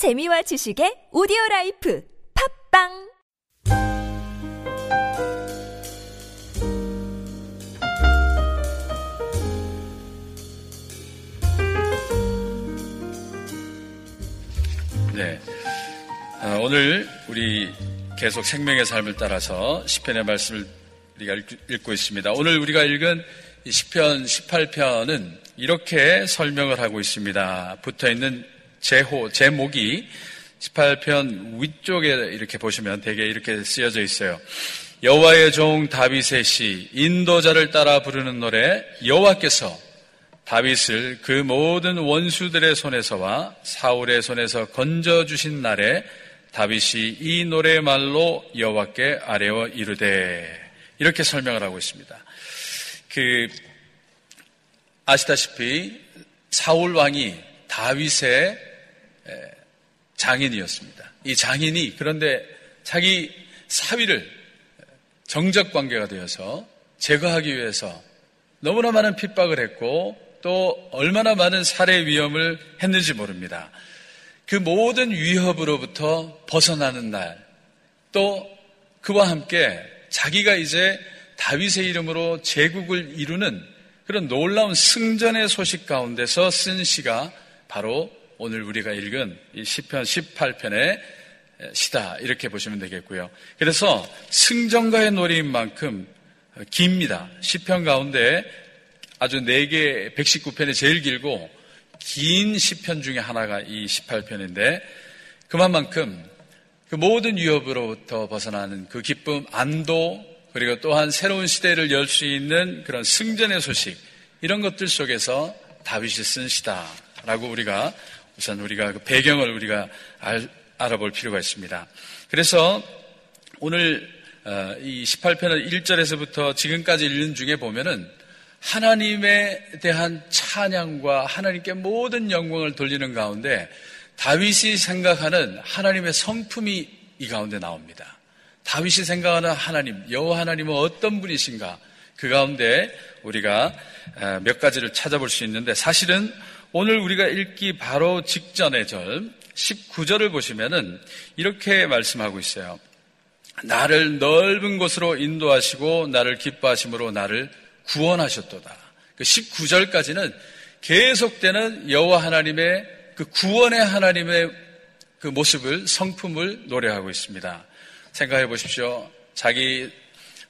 재미와 지식의 오디오 라이프 팟빵 네. 어, 오늘 우리 계속 생명의 삶을 따라서 시편의 말씀을 우리가 읽고 있습니다. 오늘 우리가 읽은 시편 18편은 이렇게 설명을 하고 있습니다. 붙어 있는 제호, 제목이 18편 위쪽에 이렇게 보시면 대개 이렇게 쓰여져 있어요. 여호와의 종 다윗의 시 인도자를 따라 부르는 노래 여호와께서 다윗을 그 모든 원수들의 손에서와 사울의 손에서 건져 주신 날에 다윗이 이 노래 말로 여호와께 아뢰어 이르되 이렇게 설명을 하고 있습니다. 그 아시다시피 사울 왕이 다윗의 장인이었습니다. 이 장인이 그런데 자기 사위를 정적 관계가 되어서 제거하기 위해서 너무나 많은 핍박을 했고 또 얼마나 많은 살해 위험을 했는지 모릅니다. 그 모든 위협으로부터 벗어나는 날, 또 그와 함께 자기가 이제 다윗의 이름으로 제국을 이루는 그런 놀라운 승전의 소식 가운데서 쓴 시가 바로 오늘 우리가 읽은 이 시편 18편의 시다 이렇게 보시면 되겠고요. 그래서 승전가의 노래인 만큼 깁니다. 시편 가운데 아주 4개 119편이 제일 길고 긴 시편 중에 하나가 이 18편인데 그만큼 그 모든 위협으로부터 벗어나는 그 기쁨, 안도 그리고 또한 새로운 시대를 열 수 있는 그런 승전의 소식 이런 것들 속에서 다윗이 쓴 시다라고 우리가 우선 우리가 그 배경을 우리가 알, 아볼 필요가 있습니다. 그래서 오늘 어, 이 18편의 1절에서부터 지금까지 읽는 중에 보면은 하나님에 대한 찬양과 하나님께 모든 영광을 돌리는 가운데 다윗이 생각하는 하나님의 성품이 이 가운데 나옵니다. 다윗이 생각하는 하나님, 여호와 하나님은 어떤 분이신가? 그 가운데 우리가 몇 가지를 찾아볼 수 있는데 사실은 오늘 우리가 읽기 바로 직전의 절 19절을 보시면은 이렇게 말씀하고 있어요. 나를 넓은 곳으로 인도하시고 나를 기뻐하심으로 나를 구원하셨도다. 그 19절까지는 계속되는 여호와 하나님의 그 구원의 하나님의 그 모습을 성품을 노래하고 있습니다. 생각해 보십시오. 자기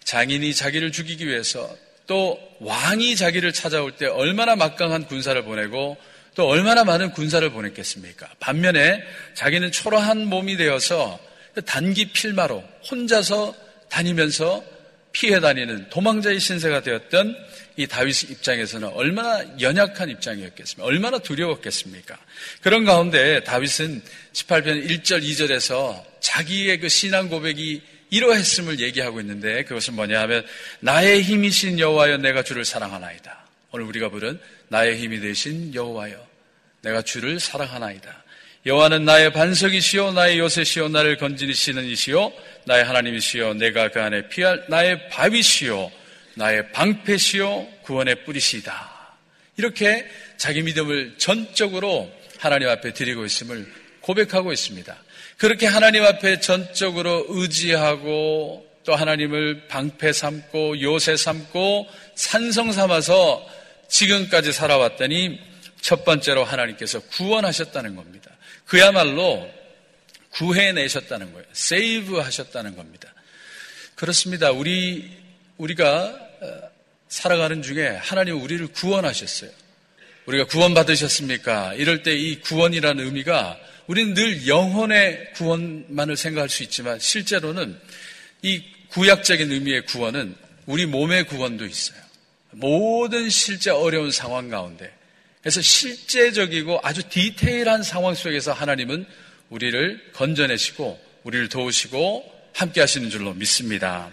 장인이 자기를 죽이기 위해서 또 왕이 자기를 찾아올 때 얼마나 막강한 군사를 보내고 또 얼마나 많은 군사를 보냈겠습니까? 반면에 자기는 초라한 몸이 되어서 단기 필마로 혼자서 다니면서 피해 다니는 도망자의 신세가 되었던 이 다윗 입장에서는 얼마나 연약한 입장이었겠습니까? 얼마나 두려웠겠습니까? 그런 가운데 다윗은 18편 1절, 2절에서 자기의 그 신앙 고백이 이러했음을 얘기하고 있는데 그것은 뭐냐 하면 나의 힘이신 여호와여 내가 주를 사랑하나이다. 오늘 우리가 부른 나의 힘이 되신 여호와여 내가 주를 사랑하나이다. 여호와는 나의 반석이시요 나의 요새시요 나를 건지시는 이시요 나의 하나님이시요 내가 그 안에 피할 나의 밥이시요 나의 방패시요 구원의 뿌리시다. 이렇게 자기 믿음을 전적으로 하나님 앞에 드리고 있음을 고백하고 있습니다. 그렇게 하나님 앞에 전적으로 의지하고 또 하나님을 방패 삼고 요새 삼고 산성 삼아서 지금까지 살아왔더니 첫 번째로 하나님께서 구원하셨다는 겁니다. 그야말로 구해내셨다는 거예요. 세이브 하셨다는 겁니다. 그렇습니다. 우리, 우리가 어, 살아가는 중에 하나님 우리를 구원하셨어요. 우리가 구원받으셨습니까? 이럴 때 이 구원이라는 의미가 우리는 늘 영혼의 구원만을 생각할 수 있지만 실제로는 이 구약적인 의미의 구원은 우리 몸의 구원도 있어요. 모든 실제 어려운 상황 가운데 그래서 실제적이고 아주 디테일한 상황 속에서 하나님은 우리를 건져내시고 우리를 도우시고 함께 하시는 줄로 믿습니다.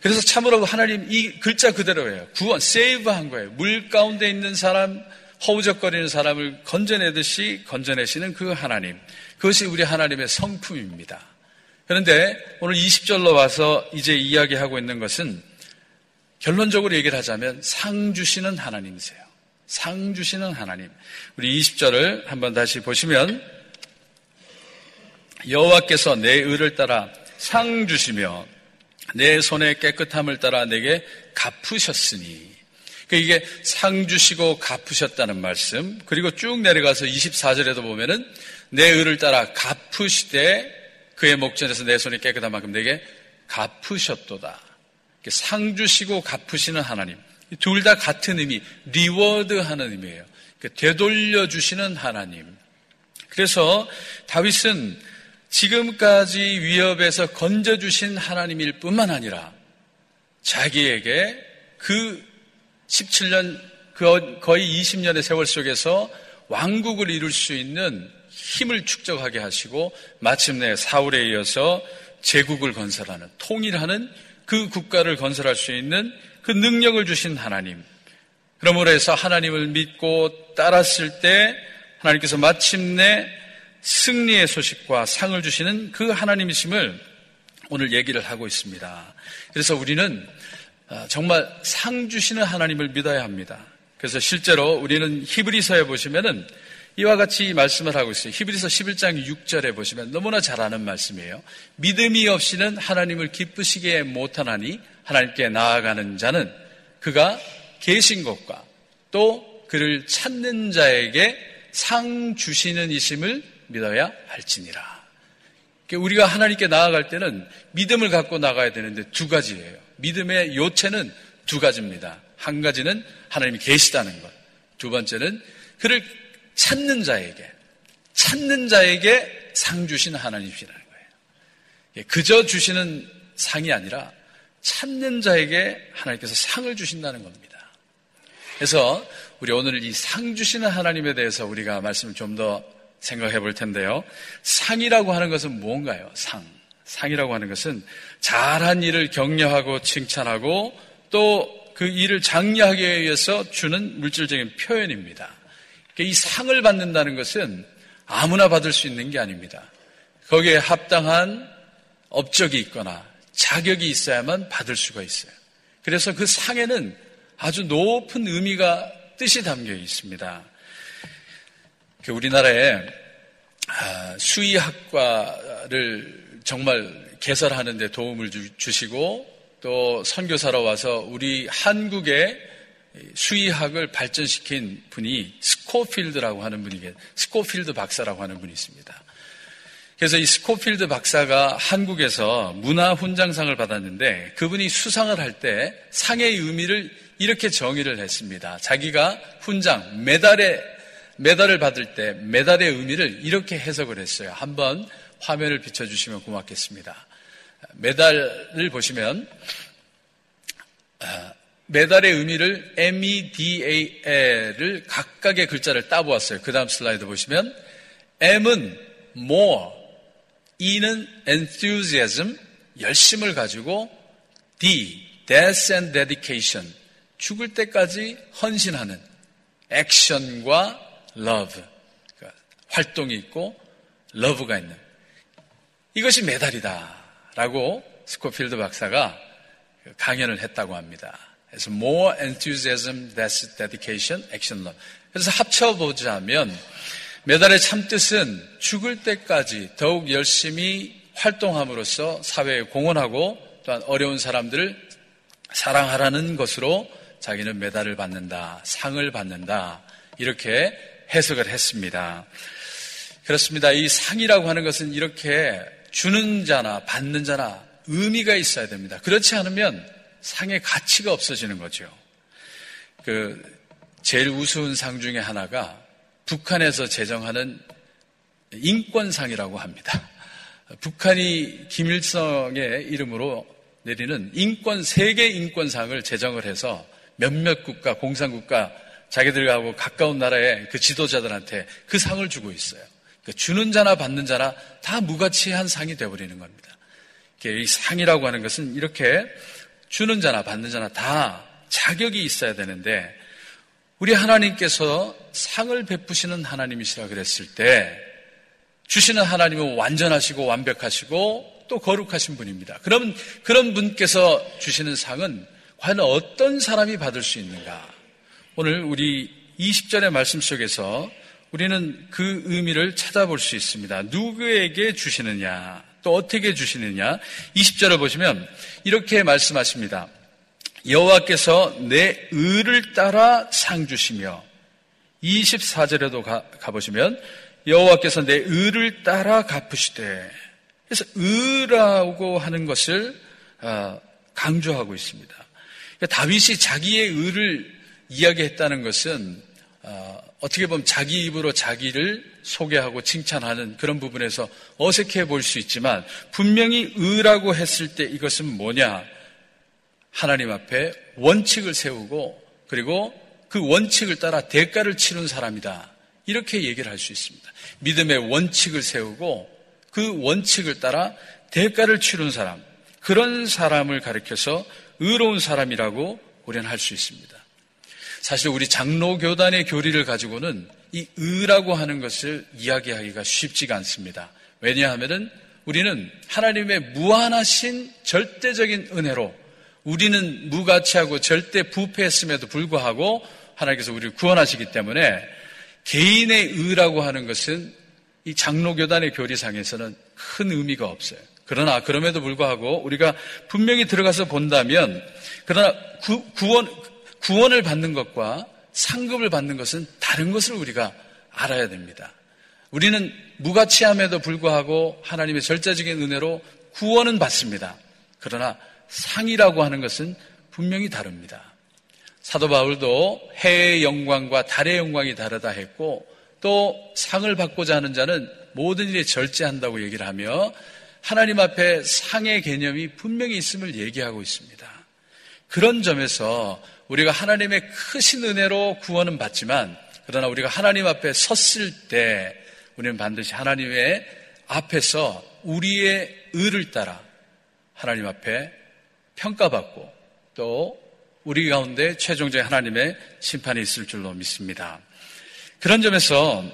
그래서 참으로 하나님 이 글자 그대로예요. 구원, 세이브 한 거예요. 물 가운데 있는 사람, 허우적거리는 사람을 건져내듯이 건져내시는 그 하나님. 그것이 우리 하나님의 성품입니다. 그런데 오늘 20절로 와서 이제 이야기하고 있는 것은 결론적으로 얘기를 하자면 상 주시는 하나님이세요. 상 주시는 하나님. 우리 20절을 한번 다시 보시면 여호와께서 내 의를 따라 상 주시며 내 손의 깨끗함을 따라 내게 갚으셨으니 그 이게 상 주시고 갚으셨다는 말씀 그리고 쭉 내려가서 24절에도 보면은 내 의를 따라 갚으시되 그의 목전에서 내 손이 깨끗한 만큼 내게 갚으셨도다. 상 주시고 갚으시는 하나님. 둘 다 같은 의미, reward 하는 의미예요. 되돌려 주시는 하나님. 그래서 다윗은 지금까지 위협에서 건져주신 하나님일 뿐만 아니라 자기에게 그 17년, 그 거의 20년의 세월 속에서 왕국을 이룰 수 있는 힘을 축적하게 하시고 마침내 사울에 이어서 제국을 건설하는 통일하는 그 국가를 건설할 수 있는 그 능력을 주신 하나님. 그러므로 해서 하나님을 믿고 따랐을 때 하나님께서 마침내 승리의 소식과 상을 주시는 그 하나님이심을 오늘 얘기를 하고 있습니다. 그래서 우리는 아, 정말 상 주시는 하나님을 믿어야 합니다. 그래서 실제로 우리는 히브리서에 보시면은 이와 같이 말씀을 하고 있어요. 히브리서 11장 6절에 보시면 너무나 잘 아는 말씀이에요. 믿음이 없이는 하나님을 기쁘시게 못하나니 하나님께 나아가는 자는 그가 계신 것과 또 그를 찾는 자에게 상 주시는 이심을 믿어야 할지니라. 그러니까 우리가 하나님께 나아갈 때는 믿음을 갖고 나가야 되는데 두 가지예요. 믿음의 요체는 두 가지입니다. 한 가지는 하나님이 계시다는 것. 두 번째는 그를 찾는 자에게, 찾는 자에게 상 주시는 하나님이시라는 거예요. 예, 그저 주시는 상이 아니라 찾는 자에게 하나님께서 상을 주신다는 겁니다. 그래서 우리 오늘 이 상 주시는 하나님에 대해서 우리가 말씀을 좀 더 생각해 볼 텐데요. 상이라고 하는 것은 무언가요? 상. 상이라고 하는 것은 잘한 일을 격려하고 칭찬하고 또 그 일을 장려하기 위해서 주는 물질적인 표현입니다. 이 상을 받는다는 것은 아무나 받을 수 있는 게 아닙니다. 거기에 합당한 업적이 있거나 자격이 있어야만 받을 수가 있어요. 그래서 그 상에는 아주 높은 의미가 뜻이 담겨 있습니다. 그 우리나라에 아, 수의학과를 정말 개설하는 데 도움을 주시고 또 선교사로 와서 우리 한국의 수의학을 발전시킨 분이 스코필드라고 하는 분이 계 스코필드 박사라고 하는 분이 있습니다. 그래서 이 스코필드 박사가 한국에서 문화 훈장상을 받았는데 그분이 수상을 할 때 상의 의미를 이렇게 정의를 했습니다. 자기가 훈장, 메달에 메달을 받을 때 메달의 의미를 이렇게 해석을 했어요. 한번 화면을 비춰주시면 고맙겠습니다. 메달을 보시면 아, 메달의 의미를 MEDAL을 각각의 글자를 따보았어요. 그 다음 슬라이드 보시면 M은 more, E는 enthusiasm, 열심을 가지고 D, death and dedication, 죽을 때까지 헌신하는 액션과 love, 그러니까 활동이 있고 love가 있는 이것이 메달이다 라고 스코필드 박사가 강연을 했다고 합니다. 그래서 more enthusiasm, that's dedication, action, love. 그래서 합쳐보자면 메달의 참뜻은 죽을 때까지 더욱 열심히 활동함으로써 사회에 공헌하고 또한 어려운 사람들을 사랑하라는 것으로 자기는 메달을 받는다, 상을 받는다, 이렇게 해석을 했습니다. 그렇습니다. 이 상이라고 하는 것은 이렇게 주는 자나 받는 자나 의미가 있어야 됩니다. 그렇지 않으면 상의 가치가 없어지는 거죠. 그 제일 우스운 상 중에 하나가 북한에서 제정하는 인권상이라고 합니다. 북한이 김일성의 이름으로 내리는 인권 세계 인권상을 제정을 해서 몇몇 국가 공산국가 자기들하고 가까운 나라의 그 지도자들한테 그 상을 주고 있어요. 그러니까 주는 자나 받는 자나 다 무가치한 상이 되어버리는 겁니다. 이 상이라고 하는 것은 이렇게 주는 자나 받는 자나 다 자격이 있어야 되는데 우리 하나님께서 상을 베푸시는 하나님이시라 그랬을 때 주시는 하나님은 완전하시고 완벽하시고 또 거룩하신 분입니다. 그럼 그런 분께서 주시는 상은 과연 어떤 사람이 받을 수 있는가? 오늘 우리 20절의 말씀 속에서 우리는 그 의미를 찾아볼 수 있습니다. 누구에게 주시느냐, 또 어떻게 주시느냐. 20절을 보시면 이렇게 말씀하십니다. 여호와께서 내 의를 따라 상 주시며 24절에도 가, 가보시면 여호와께서 내 의를 따라 갚으시되 그래서 의라고 하는 것을 아, 강조하고 있습니다. 그러니까 다윗이 자기의 의를 이야기했다는 것은 아, 어떻게 보면 자기 입으로 자기를 소개하고 칭찬하는 그런 부분에서 어색해 보일 수 있지만 분명히 의라고 했을 때 이것은 뭐냐? 하나님 앞에 원칙을 세우고 그리고 그 원칙을 따라 대가를 치른 사람이다. 이렇게 얘기를 할 수 있습니다. 믿음의 원칙을 세우고 그 원칙을 따라 대가를 치른 사람, 그런 사람을 가리켜서 의로운 사람이라고 우리는 할 수 있습니다. 사실 우리 장로 교단의 교리를 가지고는 이 의라고 하는 것을 이야기하기가 쉽지가 않습니다. 왜냐하면 우리는 하나님의 무한하신 절대적인 은혜로 우리는 무가치하고 절대 부패했음에도 불구하고 하나님께서 우리를 구원하시기 때문에 개인의 의라고 하는 것은 이 장로교단의 교리상에서는 큰 의미가 없어요. 그러나 그럼에도 불구하고 우리가 분명히 들어가서 본다면 그러나 구, 구원 구원을 받는 것과 상급을 받는 것은 다른 것을 우리가 알아야 됩니다. 우리는 무가치함에도 불구하고 하나님의 절대적인 은혜로 구원은 받습니다. 그러나 상이라고 하는 것은 분명히 다릅니다. 사도 바울도 해의 영광과 달의 영광이 다르다 했고 또 상을 받고자 하는 자는 모든 일에 절제한다고 얘기를 하며 하나님 앞에 상의 개념이 분명히 있음을 얘기하고 있습니다. 그런 점에서 우리가 하나님의 크신 은혜로 구원은 받지만 그러나 우리가 하나님 앞에 섰을 때 우리는 반드시 하나님의 앞에서 우리의 의를 따라 하나님 앞에 평가받고 또 우리 가운데 최종적인 하나님의 심판이 있을 줄로 믿습니다. 그런 점에서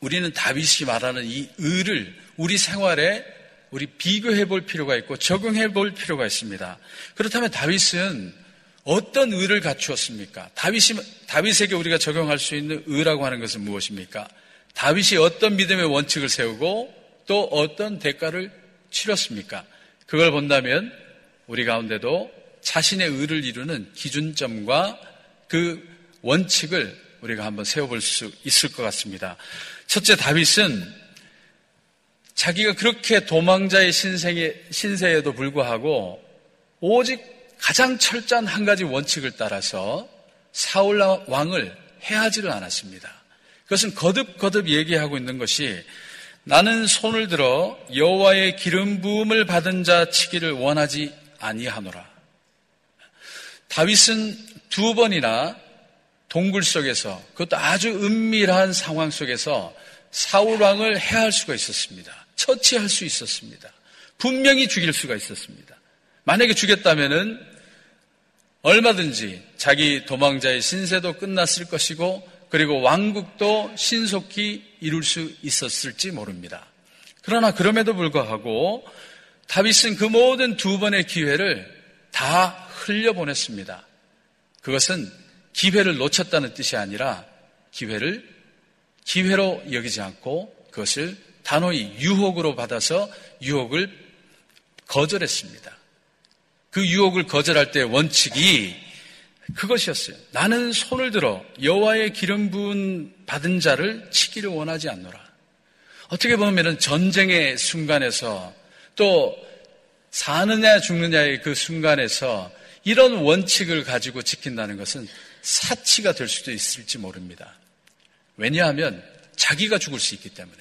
우리는 다윗이 말하는 이 의를 우리 생활에 우리 비교해 볼 필요가 있고 적용해 볼 필요가 있습니다. 그렇다면 다윗은 어떤 의를 갖추었습니까? 다윗이, 다윗에게 우리가 적용할 수 있는 의라고 하는 것은 무엇입니까? 다윗이 어떤 믿음의 원칙을 세우고 또 어떤 대가를 치렀습니까? 그걸 본다면 우리 가운데도 자신의 의를 이루는 기준점과 그 원칙을 우리가 한번 세워볼 수 있을 것 같습니다. 첫째, 다윗은 자기가 그렇게 도망자의 신세에도 불구하고 오직 가장 철저한 한 가지 원칙을 따라서 사울 왕을 해하지를 않았습니다. 그것은 거듭거듭 얘기하고 있는 것이 나는 손을 들어 여호와의 기름 부음을 받은 자 치기를 원하지 아니하노라. 다윗은 두 번이나 동굴 속에서 그것도 아주 은밀한 상황 속에서 사울 왕을 해할 수가 있었습니다. 처치할 수 있었습니다. 분명히 죽일 수가 있었습니다. 만약에 죽였다면은 얼마든지 자기 도망자의 신세도 끝났을 것이고 그리고 왕국도 신속히 이룰 수 있었을지 모릅니다. 그러나 그럼에도 불구하고 다윗은 그 모든 두 번의 기회를 다 흘려보냈습니다. 그것은 기회를 놓쳤다는 뜻이 아니라 기회를 기회로 여기지 않고 그것을 단호히 유혹으로 받아서 유혹을 거절했습니다. 그 유혹을 거절할 때 원칙이 그것이었어요. 나는 손을 들어 여호와의 기름 부은 받은 자를 치기를 원하지 않노라. 어떻게 보면 전쟁의 순간에서 또 사느냐 죽느냐의 그 순간에서 이런 원칙을 가지고 지킨다는 것은 사치가 될 수도 있을지 모릅니다. 왜냐하면 자기가 죽을 수 있기 때문에.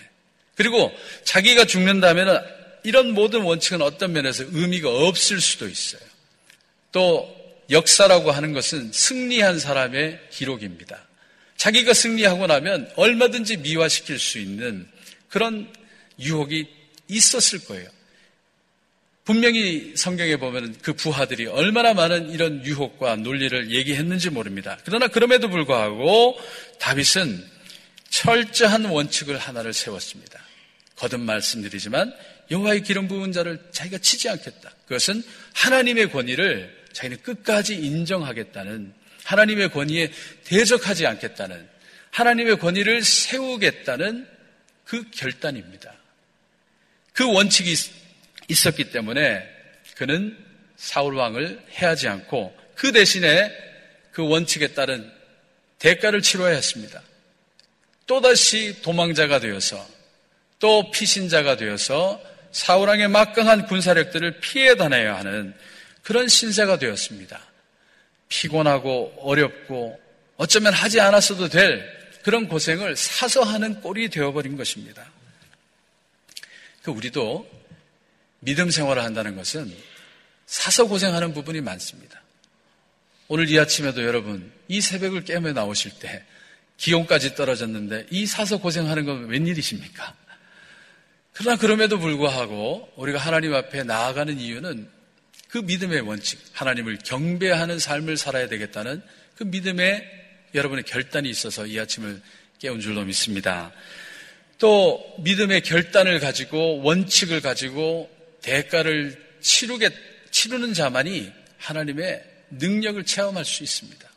그리고 자기가 죽는다면 이런 모든 원칙은 어떤 면에서 의미가 없을 수도 있어요. 또 역사라고 하는 것은 승리한 사람의 기록입니다. 자기가 승리하고 나면 얼마든지 미화시킬 수 있는 그런 유혹이 있었을 거예요. 분명히 성경에 보면 그 부하들이 얼마나 많은 이런 유혹과 논리를 얘기했는지 모릅니다. 그러나 그럼에도 불구하고 다윗은 철저한 원칙을 하나를 세웠습니다. 거듭 말씀드리지만 여호와의 기름 부은 자를 자기가 치지 않겠다. 그것은 하나님의 권위를 자기는 끝까지 인정하겠다는 하나님의 권위에 대적하지 않겠다는 하나님의 권위를 세우겠다는 그 결단입니다. 그 원칙이 있었기 때문에 그는 사울 왕을 해하지 않고 그 대신에 그 원칙에 따른 대가를 치러야 했습니다. 또다시 도망자가 되어서 또 피신자가 되어서 사울왕의 막강한 군사력들을 피해 다녀야 하는 그런 신세가 되었습니다. 피곤하고 어렵고 어쩌면 하지 않았어도 될 그런 고생을 사서 하는 꼴이 되어버린 것입니다. 그 우리도 믿음 생활을 한다는 것은 사서 고생하는 부분이 많습니다. 오늘 이 아침에도 여러분 이 새벽을 깨며 나오실 때 기온까지 떨어졌는데 이 사서 고생하는 건 웬일이십니까? 그러나 그럼에도 불구하고 우리가 하나님 앞에 나아가는 이유는 그 믿음의 원칙, 하나님을 경배하는 삶을 살아야 되겠다는 그 믿음의 여러분의 결단이 있어서 이 아침을 깨운 줄로 믿습니다. 또 믿음의 결단을 가지고 원칙을 가지고 대가를 치르게 치르는 자만이 하나님의 능력을 체험할 수 있습니다.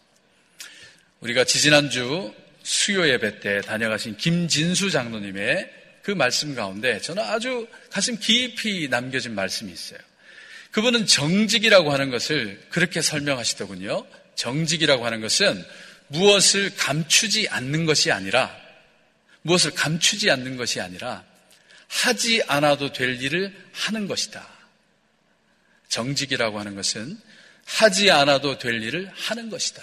우리가 지지난주 수요 예배 때 다녀가신 김진수 장로님의 그 말씀 가운데 저는 아주 가슴 깊이 남겨진 말씀이 있어요. 그분은 정직이라고 하는 것을 그렇게 설명하시더군요. 정직이라고 하는 것은 무엇을 감추지 않는 것이 아니라 무엇을 감추지 않는 것이 아니라 하지 않아도 될 일을 하는 것이다. 정직이라고 하는 것은 하지 않아도 될 일을 하는 것이다.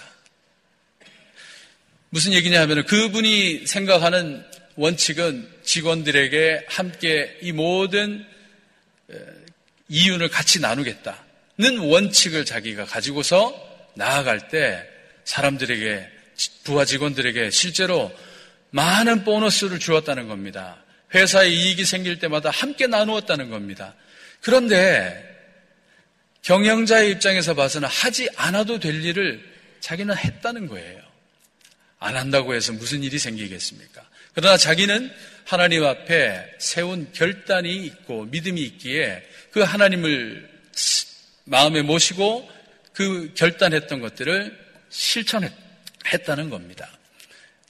무슨 얘기냐 하면 그분이 생각하는 원칙은 직원들에게 함께 이 모든 이윤을 같이 나누겠다는 원칙을 자기가 가지고서 나아갈 때 사람들에게 부하 직원들에게 실제로 많은 보너스를 주었다는 겁니다. 회사에 이익이 생길 때마다 함께 나누었다는 겁니다. 그런데 경영자의 입장에서 봐서는 하지 않아도 될 일을 자기는 했다는 거예요. 안 한다고 해서 무슨 일이 생기겠습니까? 그러나 자기는 하나님 앞에 세운 결단이 있고 믿음이 있기에 그 하나님을 마음에 모시고 그 결단했던 것들을 실천했다는 겁니다.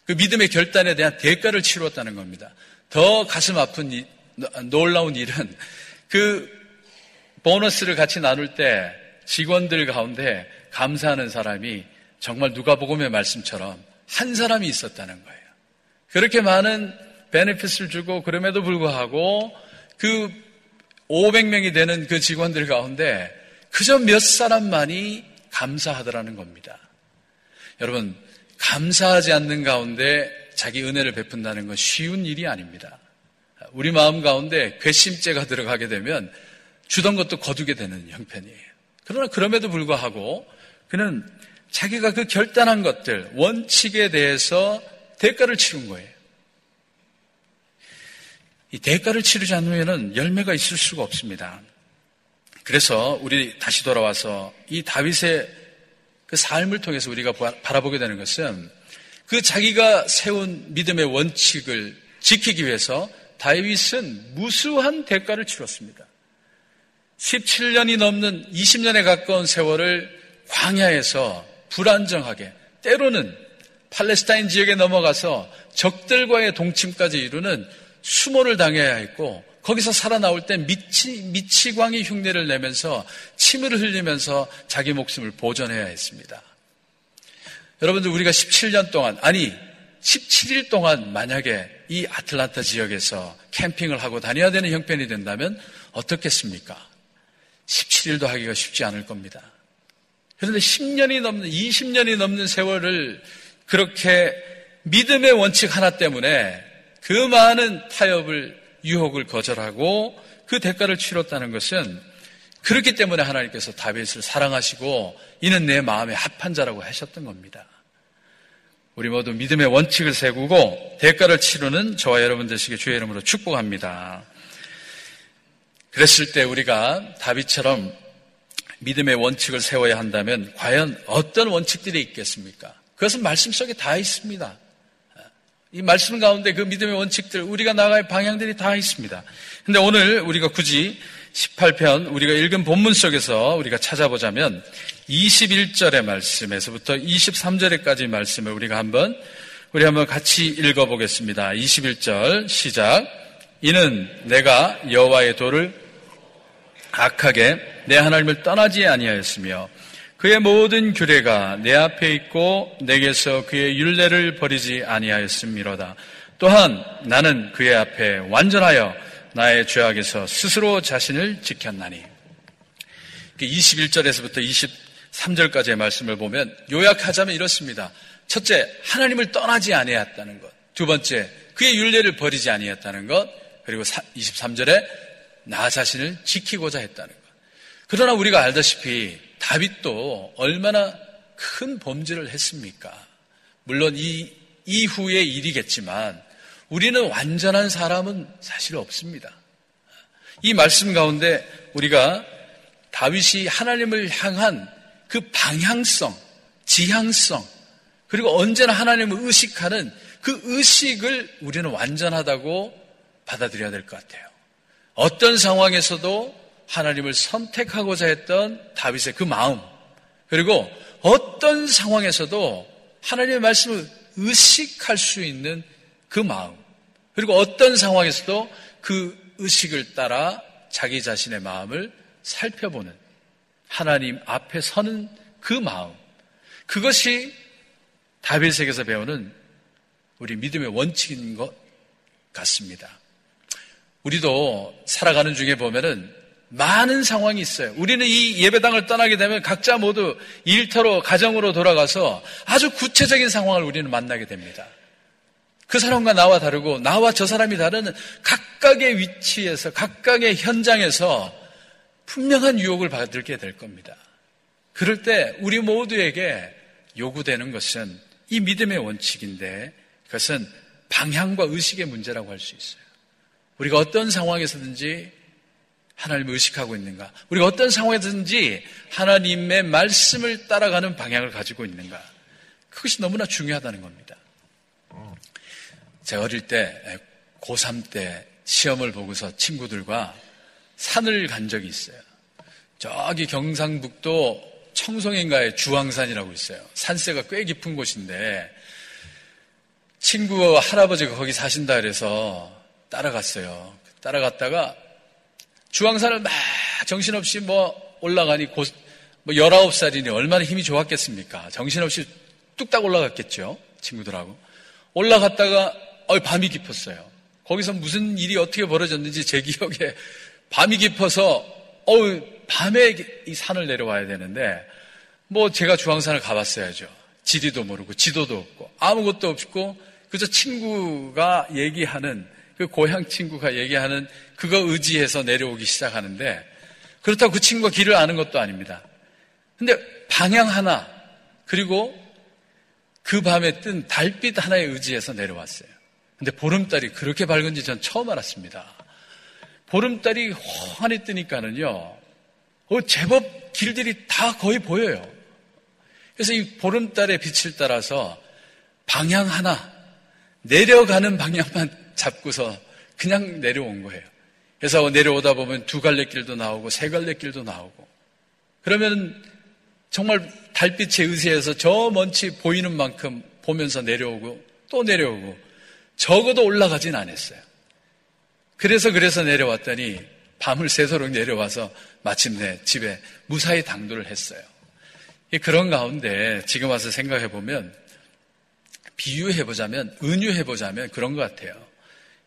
그 믿음의 결단에 대한 대가를 치루었다는 겁니다. 더 가슴 아픈 이, 놀라운 일은 그 보너스를 같이 나눌 때 직원들 가운데 감사하는 사람이 정말 누가복음의 말씀처럼 한 사람이 있었다는 거예요. 그렇게 많은 베네핏을 주고 그럼에도 불구하고 그 500명이 되는 그 직원들 가운데 그저 몇 사람만이 감사하더라는 겁니다. 여러분, 감사하지 않는 가운데 자기 은혜를 베푼다는 건 쉬운 일이 아닙니다. 우리 마음 가운데 괘씸죄가 들어가게 되면 주던 것도 거두게 되는 형편이에요. 그러나 그럼에도 불구하고 그는 자기가 그 결단한 것들, 원칙에 대해서 대가를 치른 거예요. 이 대가를 치르지 않으면 열매가 있을 수가 없습니다. 그래서 우리 다시 돌아와서 이 다윗의 그 삶을 통해서 우리가 바라보게 되는 것은 그 자기가 세운 믿음의 원칙을 지키기 위해서 다윗은 무수한 대가를 치렀습니다. 17년이 넘는 20년에 가까운 세월을 광야에서 불안정하게 때로는 팔레스타인 지역에 넘어가서 적들과의 동침까지 이루는 수모를 당해야 했고 거기서 살아나올 때 미치, 미치광이 흉내를 내면서 침을 흘리면서 자기 목숨을 보존해야 했습니다. 여러분들 우리가 17년 동안 아니 17일 동안 만약에 이 아틀란타 지역에서 캠핑을 하고 다녀야 되는 형편이 된다면 어떻겠습니까? 17일도 하기가 쉽지 않을 겁니다. 그런데 10년이 넘는 20년이 넘는 세월을 그렇게 믿음의 원칙 하나 때문에 그 많은 타협을 유혹을 거절하고 그 대가를 치렀다는 것은 그렇기 때문에 하나님께서 다윗을 사랑하시고 이는 내 마음에 합한 자라고 하셨던 겁니다. 우리 모두 믿음의 원칙을 세우고 대가를 치르는 저와 여러분 되시기 주의 이름으로 축복합니다. 그랬을 때 우리가 다윗처럼 믿음의 원칙을 세워야 한다면 과연 어떤 원칙들이 있겠습니까? 그것은 말씀 속에 다 있습니다. 이 말씀 가운데 그 믿음의 원칙들, 우리가 나갈 방향들이 다 있습니다. 근데 오늘 우리가 굳이 18편, 우리가 읽은 본문 속에서 우리가 찾아보자면 21절의 말씀에서부터 23절에까지 말씀을 우리가 한번 우리 한번 같이 읽어보겠습니다. 21절 시작. 이는 내가 여호와의 도를 악하게 내 하나님을 떠나지 아니하였으며 그의 모든 규례가 내 앞에 있고 내게서 그의 윤례를 버리지 아니하였음이로다. 또한 나는 그의 앞에 완전하여 나의 죄악에서 스스로 자신을 지켰나니. 21절에서부터 23절까지의 말씀을 보면 요약하자면 이렇습니다. 첫째, 하나님을 떠나지 아니했다는 것. 두 번째, 그의 윤례를 버리지 아니했다는 것. 그리고 23절에 나 자신을 지키고자 했다는 것. 그러나 우리가 알다시피 다윗도 얼마나 큰 범죄를 했습니까? 물론 이 이후의 일이겠지만 우리는 완전한 사람은 사실 없습니다. 이 말씀 가운데 우리가 다윗이 하나님을 향한 그 방향성, 지향성, 그리고 언제나 하나님을 의식하는 그 의식을 우리는 완전하다고 받아들여야 될 것 같아요. 어떤 상황에서도 하나님을 선택하고자 했던 다윗의 그 마음, 그리고 어떤 상황에서도 하나님의 말씀을 의식할 수 있는 그 마음, 그리고 어떤 상황에서도 그 의식을 따라 자기 자신의 마음을 살펴보는 하나님 앞에 서는 그 마음, 그것이 다윗에게서 배우는 우리 믿음의 원칙인 것 같습니다. 우리도 살아가는 중에 보면은 많은 상황이 있어요. 우리는 이 예배당을 떠나게 되면 각자 모두 일터로, 가정으로 돌아가서 아주 구체적인 상황을 우리는 만나게 됩니다. 그 사람과 나와 다르고, 나와 저 사람이 다른 각각의 위치에서, 각각의 현장에서 분명한 유혹을 받게 될 겁니다. 그럴 때 우리 모두에게 요구되는 것은 이 믿음의 원칙인데, 그것은 방향과 의식의 문제라고 할 수 있어요. 우리가 어떤 상황에서든지 하나님을 의식하고 있는가? 우리가 어떤 상황에든지 하나님의 말씀을 따라가는 방향을 가지고 있는가? 그것이 너무나 중요하다는 겁니다. 제가 어릴 때, 고3 때 시험을 보고서 친구들과 산을 간 적이 있어요. 저기 경상북도 청송인가에 주황산이라고 있어요. 산세가 꽤 깊은 곳인데 친구 할아버지가 거기 사신다 그래서 따라갔어요. 따라갔다가 주황산을 막 정신없이 뭐 올라가니 고, 뭐 19살이니 얼마나 힘이 좋았겠습니까? 정신없이 뚝딱 올라갔겠죠. 친구들하고. 올라갔다가 어, 밤이 깊었어요. 거기서 무슨 일이 어떻게 벌어졌는지 제 기억에 밤이 깊어서 어우 밤에 이 산을 내려와야 되는데 뭐 제가 주황산을 가봤어야죠. 지리도 모르고 지도도 없고 아무것도 없고 그저 친구가 얘기하는 그 고향 친구가 얘기하는 그거 의지해서 내려오기 시작하는데 그렇다고 그 친구가 길을 아는 것도 아닙니다. 근데 방향 하나 그리고 그 밤에 뜬 달빛 하나에 의지해서 내려왔어요. 근데 보름달이 그렇게 밝은지 전 처음 알았습니다. 보름달이 환히 뜨니까는요, 어, 제법 길들이 다 거의 보여요. 그래서 이 보름달의 빛을 따라서 방향 하나, 내려가는 방향만 잡고서 그냥 내려온 거예요. 그래서 내려오다 보면 두 갈래 길도 나오고 세 갈래 길도 나오고 그러면 정말 달빛에 의지해서 저 먼치 보이는 만큼 보면서 내려오고 또 내려오고 적어도 올라가진 않았어요. 그래서 그래서 내려왔더니 밤을 새도록 내려와서 마침내 집에 무사히 당도를 했어요. 그런 가운데 지금 와서 생각해 보면 비유해 보자면 은유해 보자면 그런 것 같아요.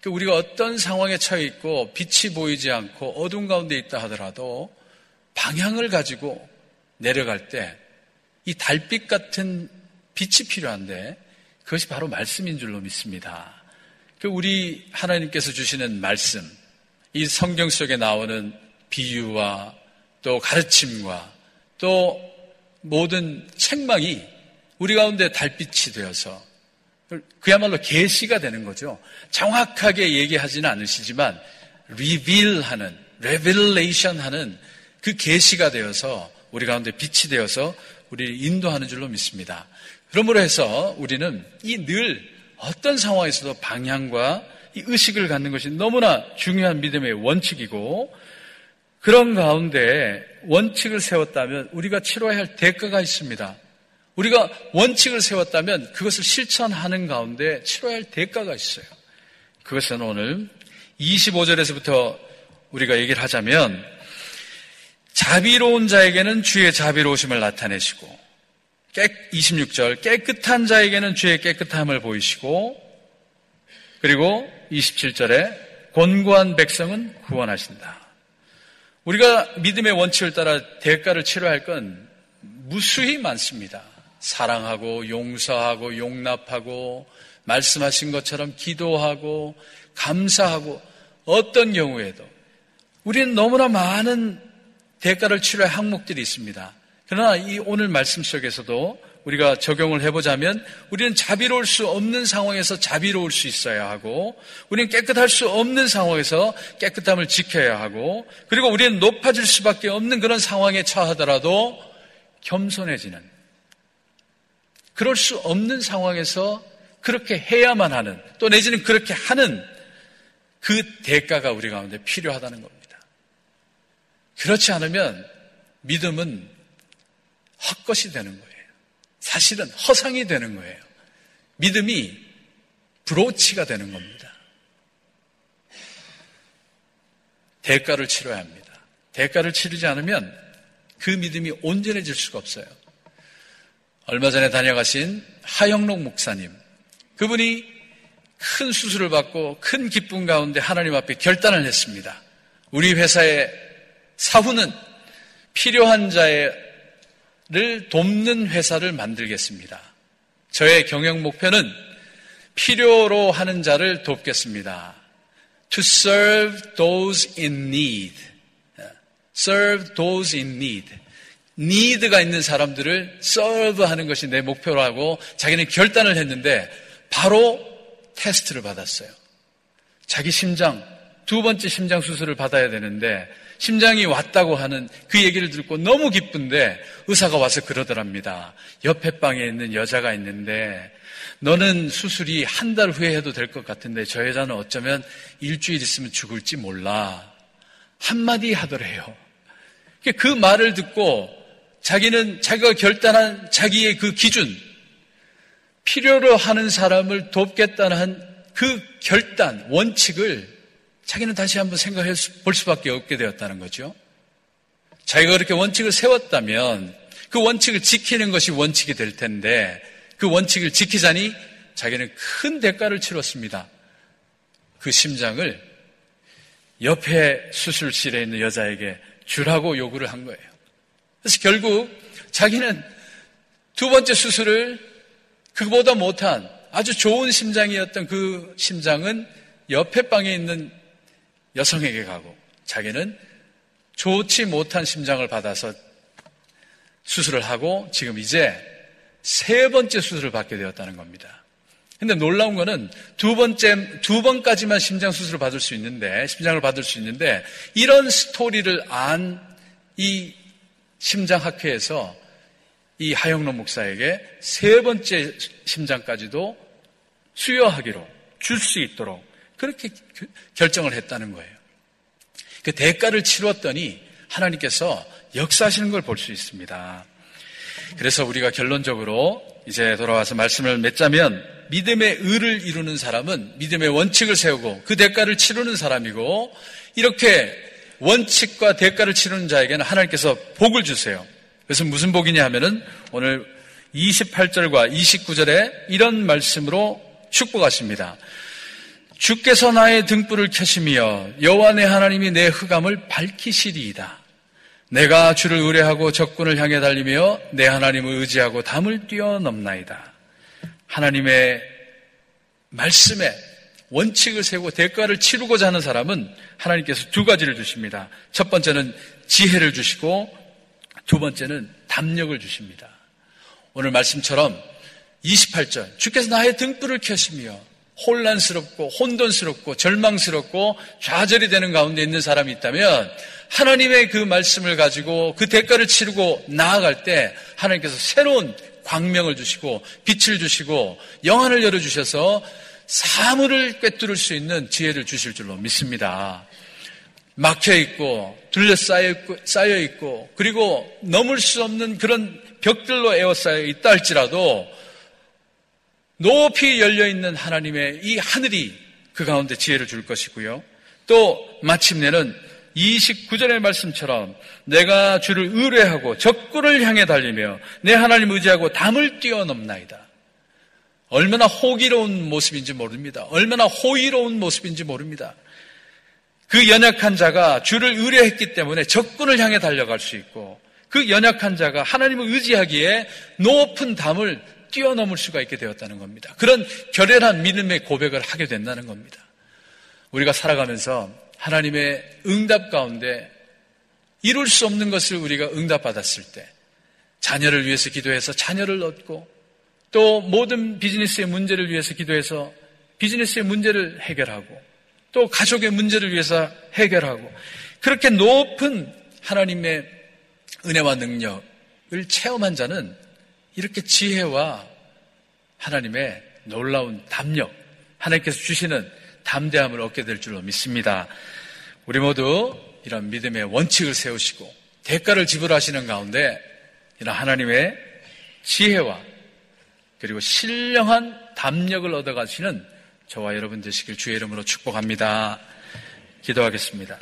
그 우리가 어떤 상황에 처해 있고 빛이 보이지 않고 어둠 가운데 있다 하더라도 방향을 가지고 내려갈 때 이 달빛 같은 빛이 필요한데 그것이 바로 말씀인 줄로 믿습니다. 그 우리 하나님께서 주시는 말씀, 이 성경 속에 나오는 비유와 또 가르침과 또 모든 책망이 우리 가운데 달빛이 되어서 그야말로 계시가 되는 거죠. 정확하게 얘기하지는 않으시지만 reveal하는 revelation 하는 그 계시가 되어서 우리 가운데 빛이 되어서 우리를 인도하는 줄로 믿습니다. 그러므로 해서 우리는 이 늘 어떤 상황에서도 방향과 이 의식을 갖는 것이 너무나 중요한 믿음의 원칙이고 그런 가운데 원칙을 세웠다면 우리가 치러야 할 대가가 있습니다. 우리가 원칙을 세웠다면 그것을 실천하는 가운데 치러야 할 대가가 있어요. 그것은 오늘 25절에서부터 우리가 얘기를 하자면 자비로운 자에게는 주의 자비로우심을 나타내시고 26절 깨끗한 자에게는 주의 깨끗함을 보이시고 그리고 27절에 곤고한 백성은 구원하신다. 우리가 믿음의 원칙을 따라 대가를 치러야 할 건 무수히 많습니다. 사랑하고 용서하고 용납하고 말씀하신 것처럼 기도하고 감사하고 어떤 경우에도 우리는 너무나 많은 대가를 치러야 할 항목들이 있습니다. 그러나 이 오늘 말씀 속에서도 우리가 적용을 해보자면 우리는 자비로울 수 없는 상황에서 자비로울 수 있어야 하고 우리는 깨끗할 수 없는 상황에서 깨끗함을 지켜야 하고 그리고 우리는 높아질 수밖에 없는 그런 상황에 처하더라도 겸손해지는 그럴 수 없는 상황에서 그렇게 해야만 하는 또 내지는 그렇게 하는 그 대가가 우리 가운데 필요하다는 겁니다. 그렇지 않으면 믿음은 헛것이 되는 거예요. 사실은 허상이 되는 거예요. 믿음이 브로치가 되는 겁니다. 대가를 치러야 합니다. 대가를 치르지 않으면 그 믿음이 온전해질 수가 없어요. 얼마 전에 다녀가신 하영록 목사님. 그분이 큰 수술을 받고 큰 기쁨 가운데 하나님 앞에 결단을 했습니다. 우리 회사의 사후는 필요한 자의 를 돕는 회사를 만들겠습니다. 저의 경영 목표는 필요로 하는 자를 돕겠습니다. To serve those in need. Serve those in need. Need가 있는 사람들을 serve 하는 것이 내 목표라고 자기는 결단을 했는데 바로 테스트를 받았어요. 자기 심장, 두 번째 심장 수술을 받아야 되는데 심장이 왔다고 하는 그 얘기를 듣고 너무 기쁜데 의사가 와서 그러더랍니다. 옆에 방에 있는 여자가 있는데 너는 수술이 한 달 후에 해도 될 것 같은데 저 여자는 어쩌면 일주일 있으면 죽을지 몰라. 한마디 하더래요. 그 말을 듣고 자기는 자기가 결단한 자기의 그 기준, 필요로 하는 사람을 돕겠다는 그 결단, 원칙을 자기는 다시 한번 생각해 볼 수밖에 없게 되었다는 거죠. 자기가 그렇게 원칙을 세웠다면 그 원칙을 지키는 것이 원칙이 될 텐데 그 원칙을 지키자니 자기는 큰 대가를 치렀습니다. 그 심장을 옆에 수술실에 있는 여자에게 주라고 요구를 한 거예요. 그래서 결국 자기는 두 번째 수술을 그보다 못한 아주 좋은 심장이었던 그 심장은 옆에 방에 있는 여성에게 가고 자기는 좋지 못한 심장을 받아서 수술을 하고 지금 이제 세 번째 수술을 받게 되었다는 겁니다. 근데 놀라운 거는 두 번째, 두 번까지만 심장 수술을 받을 수 있는데, 심장을 받을 수 있는데, 이런 스토리를 안 이 심장학회에서 이 하영로 목사에게 세 번째 심장까지도 수여하기로 줄 수 있도록 그렇게 결정을 했다는 거예요. 그 대가를 치루었더니 하나님께서 역사하시는 걸 볼 수 있습니다. 그래서 우리가 결론적으로 이제 돌아와서 말씀을 맺자면 믿음의 의를 이루는 사람은 믿음의 원칙을 세우고 그 대가를 치르는 사람이고 이렇게 원칙과 대가를 치르는 자에게는 하나님께서 복을 주세요. 그래서 무슨 복이냐 하면은 오늘 28절과 29절에 이런 말씀으로 축복하십니다. 주께서 나의 등불을 켜시며 여호와 내 하나님이 내 흑암을 밝히시리이다. 내가 주를 의뢰하고 적군을 향해 달리며 내 하나님을 의지하고 담을 뛰어넘나이다. 하나님의 말씀에 원칙을 세우고 대가를 치르고자 하는 사람은 하나님께서 두 가지를 주십니다. 첫 번째는 지혜를 주시고 두 번째는 담력을 주십니다. 오늘 말씀처럼 28절 주께서 나의 등불을 켜시며 혼란스럽고 혼돈스럽고 절망스럽고 좌절이 되는 가운데 있는 사람이 있다면 하나님의 그 말씀을 가지고 그 대가를 치르고 나아갈 때 하나님께서 새로운 광명을 주시고 빛을 주시고 영안을 열어 주셔서 사물을 꿰뚫을 수 있는 지혜를 주실 줄로 믿습니다. 막혀 있고 둘러싸여 있고, 쌓여 있고 그리고 넘을 수 없는 그런 벽들로 에워싸여 있다 할지라도 높이 열려 있는 하나님의 이 하늘이 그 가운데 지혜를 줄 것이고요. 또 마침내는 29절의 말씀처럼 내가 주를 의뢰하고 적군을 향해 달리며 내 하나님 의지하고 담을 뛰어넘나이다. 얼마나 호기로운 모습인지 모릅니다. 얼마나 호의로운 모습인지 모릅니다. 그 연약한 자가 주를 의뢰했기 때문에 적군을 향해 달려갈 수 있고 그 연약한 자가 하나님을 의지하기에 높은 담을 뛰어넘을 수가 있게 되었다는 겁니다. 그런 결연한 믿음의 고백을 하게 된다는 겁니다. 우리가 살아가면서 하나님의 응답 가운데 이룰 수 없는 것을 우리가 응답받았을 때 자녀를 위해서 기도해서 자녀를 얻고 또 모든 비즈니스의 문제를 위해서 기도해서 비즈니스의 문제를 해결하고 또 가족의 문제를 위해서 해결하고 그렇게 높은 하나님의 은혜와 능력을 체험한 자는 이렇게 지혜와 하나님의 놀라운 담력, 하나님께서 주시는 담대함을 얻게 될 줄로 믿습니다. 우리 모두 이런 믿음의 원칙을 세우시고 대가를 지불하시는 가운데 이런 하나님의 지혜와 그리고 신령한 담력을 얻어가시는 저와 여러분 되시길 주의 이름으로 축복합니다. 기도하겠습니다.